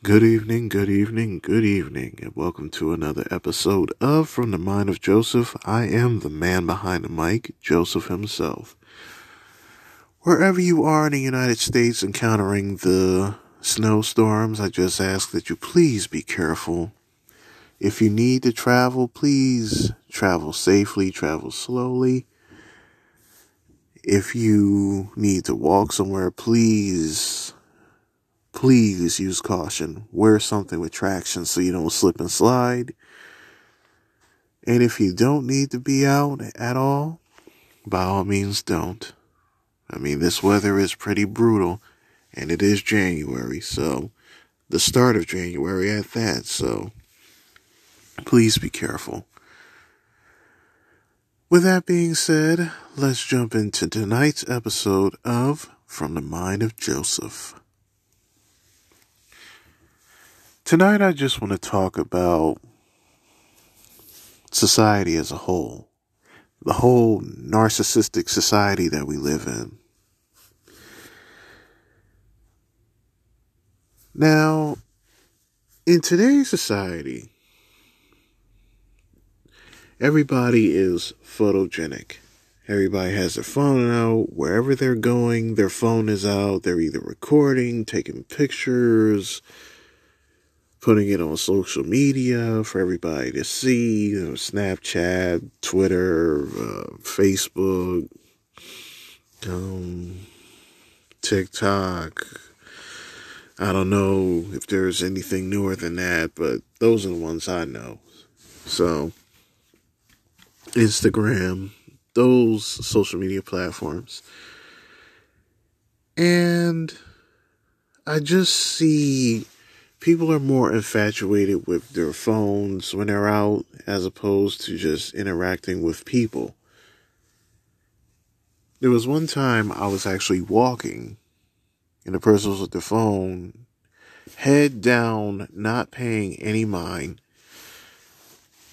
Good evening, good evening, good evening, and welcome to another episode of From the Mind of Joseph. I am the man behind the mic, Joseph himself. Wherever you are in the United States encountering the snowstorms, I just ask that you please be careful. If you need to travel, please travel safely, travel slowly. If you need to walk somewhere, please please use caution. Wear something with traction so you don't slip and slide. And if you don't need to be out at all, by all means don't. I mean, this weather is pretty brutal and it is January, so the start of January at that, so please be careful. With that being said, let's jump into tonight's episode of From the Mind of Joseph. Tonight, I just want to talk about society as a whole, the whole narcissistic society that we live in. Now, in today's society, everybody is photogenic. Everybody has their phone out. Wherever they're going, their phone is out. They're either recording, taking pictures, putting it on social media for everybody to see you know, Snapchat, Twitter, uh, Facebook, um, TikTok. I don't know if there's anything newer than that, but those are the ones I know. So, Instagram, those social media platforms. And I just see people are more infatuated with their phones when they're out as opposed to just interacting with people. There was one time I was actually walking and the person was with the phone, head down, not paying any mind,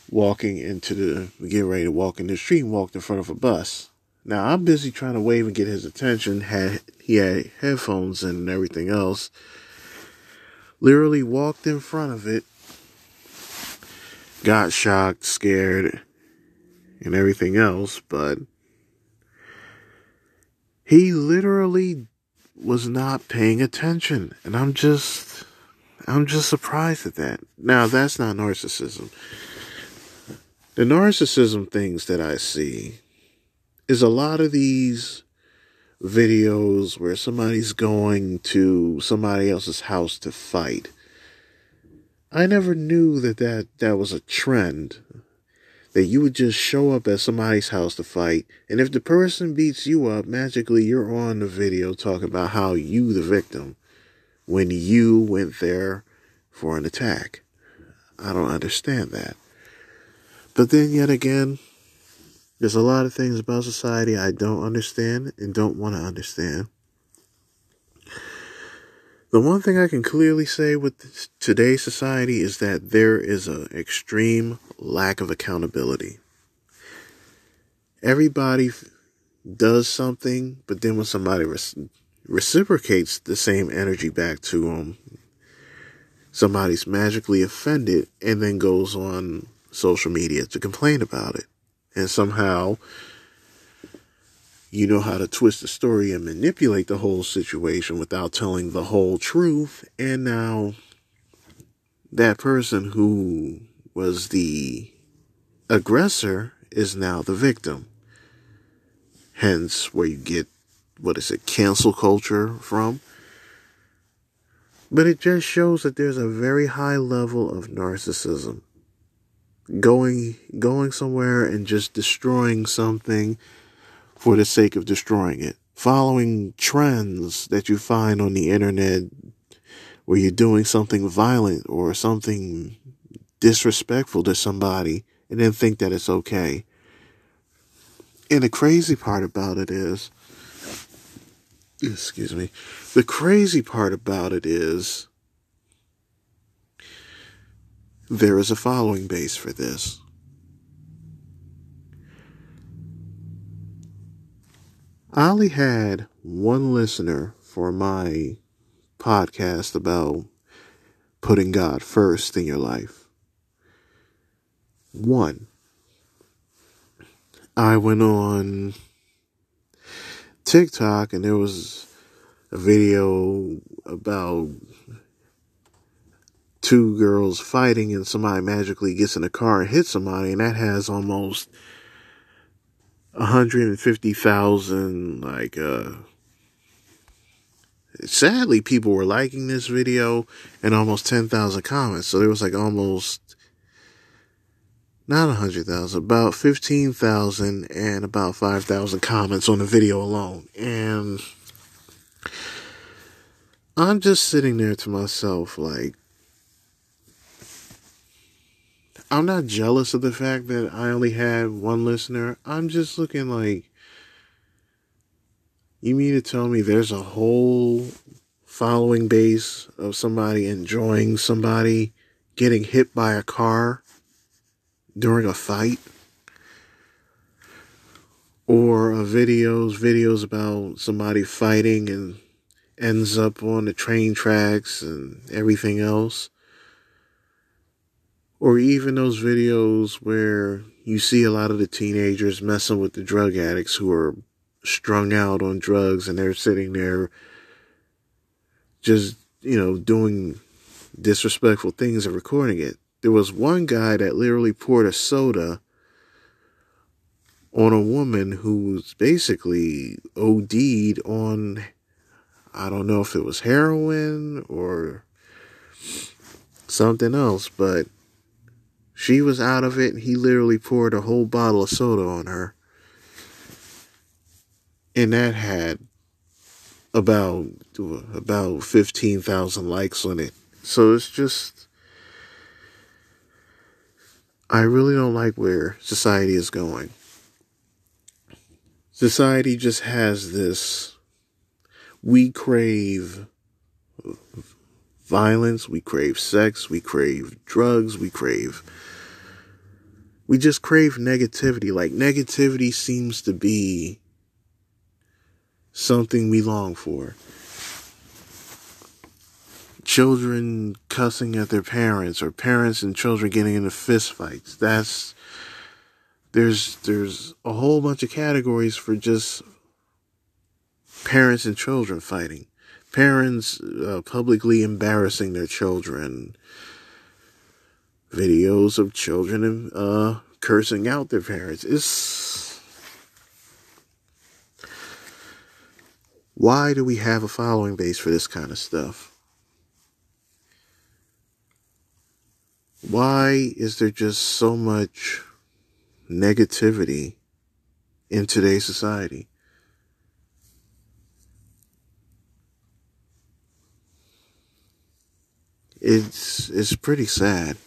walking into the, getting ready to walk in the street and walked in front of a bus. Now I'm busy trying to wave and get his attention. Had he had headphones and everything else literally walked in front of it, got shocked, scared, and everything else, but he literally was not paying attention. And I'm just, I'm just surprised at that. Now, that's not narcissism. The narcissism things that I see is a lot of these videos where somebody's going to somebody else's house to fight. I never knew that that, that was a trend. That you would just show up at somebody's house to fight, and if the person beats you up, magically you're on the video talking about how you, the victim, when you went there for an attack. I don't understand that. But then, yet again, there's a lot of things about society I don't understand and don't want to understand. The one thing I can clearly say with today's society is that there is an extreme lack of accountability. Everybody does something, but then when somebody reciprocates the same energy back to them, somebody's magically offended and then goes on social media to complain about it and somehow you know how to twist the story and manipulate the whole situation without telling the whole truth. And now that person who was the aggressor is now the victim. Hence, where you get, what is it, cancel culture from. But it just shows that there's a very high level of narcissism going going somewhere and just destroying something for the sake of destroying it. Following trends that you find on the internet where you're doing something violent or something disrespectful to somebody and then think that it's okay. And the crazy part about it is excuse me the crazy part about it is there is a following base for this. I only had one listener for my podcast about putting God first in your life. One, I went on TikTok and there was a video about two girls fighting and somebody magically gets in a car and hits somebody and that has almost 150,000 like uh sadly people were liking this video and almost 10,000 comments. So there was like almost not 100,000 about 15,000 and about 5,000 comments on the video alone. And I'm just sitting there to myself like I'm not jealous of the fact that I only had one listener. I'm just looking like, you mean to tell me there's a whole following base of somebody enjoying somebody getting hit by a car during a fight? Or videos, videos about somebody fighting and ends up on the train tracks and everything else or even those videos where you see a lot of the teenagers messing with the drug addicts who are strung out on drugs and they're sitting there just, you know, doing disrespectful things and recording it. There was one guy that literally poured a soda on a woman who was basically OD'd on, I don't know if it was heroin or something else, but she was out of it. He literally poured a whole bottle of soda on her. And that had about about 15,000 likes on it. So it's just I really don't like where society is going. Society just has this we crave violence, we crave sex, we crave drugs, we crave we just crave negativity. Like negativity seems to be something we long for. Children cussing at their parents or parents and children getting into fistfights. That's there's there's a whole bunch of categories for just parents and children fighting. Parents uh, publicly embarrassing their children videos of children uh, cursing out their parents. It's why do we have a following base for this kind of stuff? Why is there just so much negativity in today's society? It's it's pretty sad.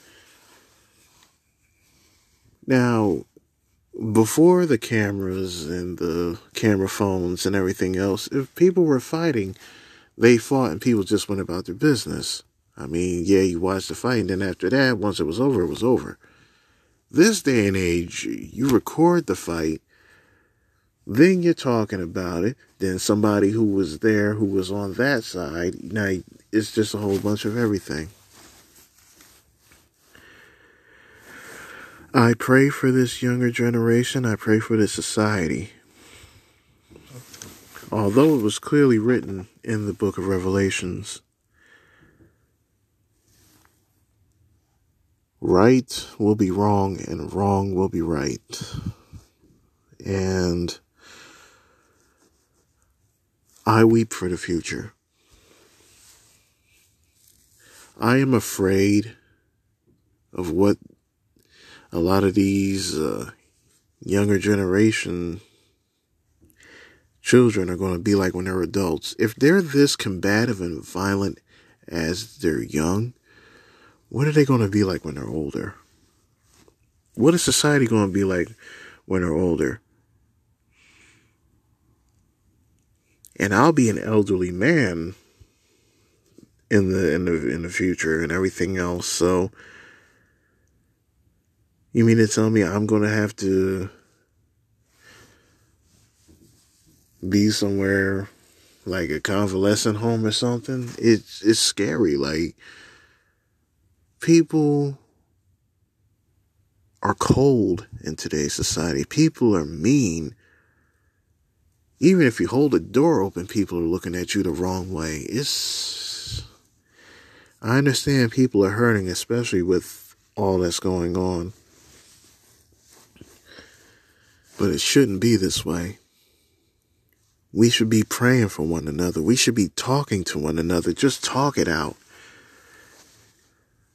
Now, before the cameras and the camera phones and everything else, if people were fighting, they fought and people just went about their business. I mean, yeah, you watched the fight, and then after that, once it was over, it was over. This day and age, you record the fight, then you're talking about it, then somebody who was there who was on that side, now it's just a whole bunch of everything. I pray for this younger generation. I pray for this society. Although it was clearly written in the book of Revelations, right will be wrong and wrong will be right. And I weep for the future. I am afraid of what a lot of these uh, younger generation children are going to be like when they're adults. If they're this combative and violent as they're young, what are they going to be like when they're older? What is society going to be like when they're older? And I'll be an elderly man in the in the in the future and everything else. So you mean to tell me I'm going to have to be somewhere like a convalescent home or something? It's it's scary. Like people are cold in today's society. People are mean. Even if you hold the door open, people are looking at you the wrong way. It's, I understand people are hurting, especially with all that's going on. But it shouldn't be this way. We should be praying for one another. We should be talking to one another. Just talk it out.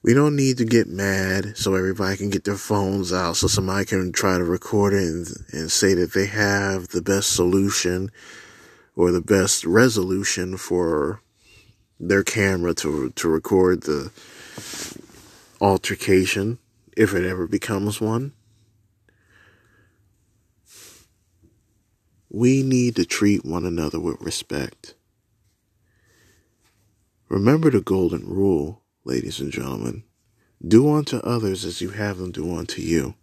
We don't need to get mad so everybody can get their phones out so somebody can try to record it and, and say that they have the best solution or the best resolution for their camera to to record the altercation if it ever becomes one. We need to treat one another with respect. Remember the golden rule ladies and gentlemen. Do unto others as you have them do unto you.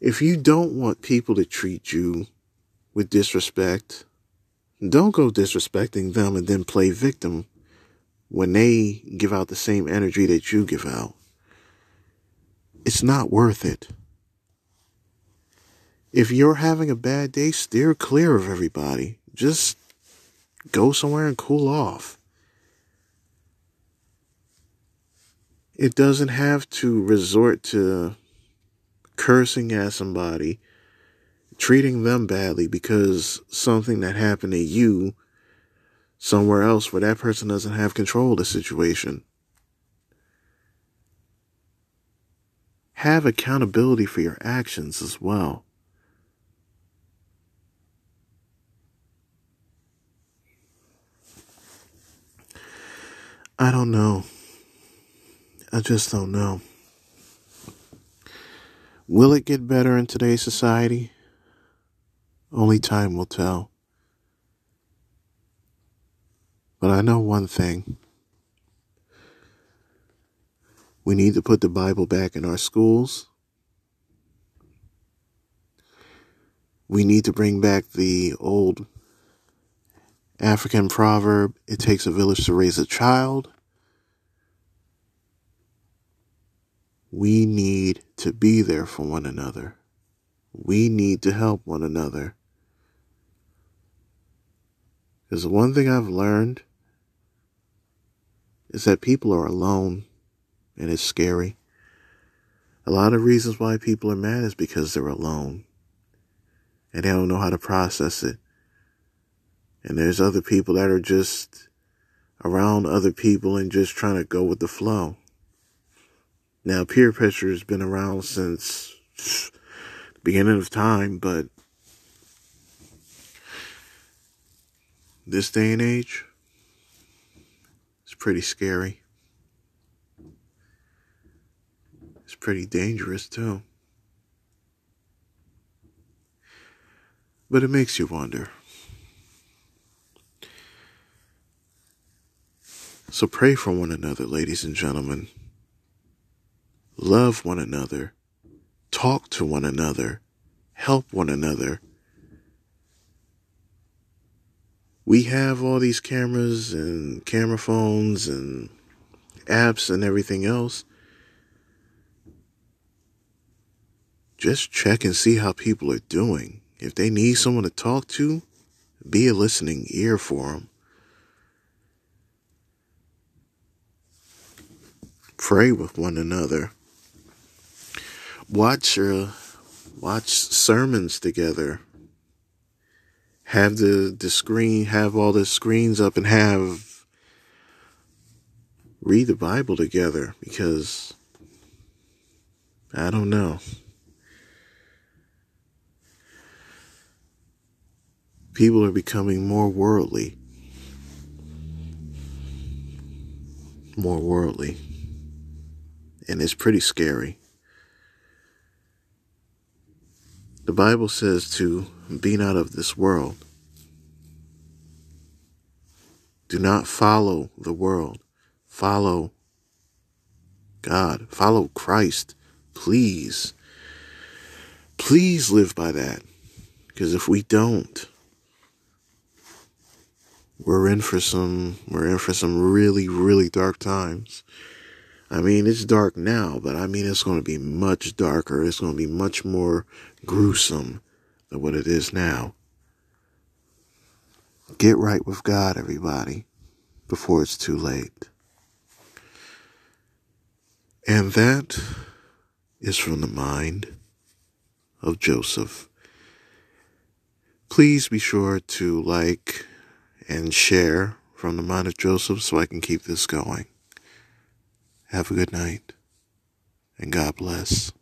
If you don't want people to treat you with disrespect, don't go disrespecting them and then play victim when they give out the same energy that you give out. It's not worth it. If you're having a bad day, steer clear of everybody. Just go somewhere and cool off. It doesn't have to resort to cursing at somebody, treating them badly because something that happened to you somewhere else where that person doesn't have control of the situation. Have accountability for your actions as well. I don't know. I just don't know. Will it get better in today's society? Only time will tell. But I know one thing. We need to put the Bible back in our schools. We need to bring back the old African proverb, it takes a village to raise a child. We need to be there for one another. We need to help one another. Because the one thing I've learned is that people are alone and it's scary. A lot of reasons why people are mad is because they're alone and they don't know how to process it. And there's other people that are just around other people and just trying to go with the flow. Now, peer pressure has been around since the beginning of time, but this day and age, it's pretty scary. It's pretty dangerous, too. But it makes you wonder. So pray for one another, ladies and gentlemen love one another, talk to one another, help one another. We have all these cameras and camera phones and apps and everything else. Just check and see how people are doing. If they need someone to talk to, be a listening ear for them. Pray with one another watch uh, watch sermons together. Have the the screen, have all the screens up, and have read the Bible together because I don't know. People are becoming more worldly. More worldly. And it's pretty scary. The Bible says to be not of this world. Do not follow the world. Follow God. Follow Christ. Please. Please live by that. Because if we don't, we're in for some we're in for some really really dark times. I mean, it's dark now, but I mean it's going to be much darker. It's going to be much more gruesome than what it is now. Get right with God, everybody, before it's too late. And that is from the mind of Joseph. Please be sure to like and share from the mind of Joseph so I can keep this going. Have a good night and God bless.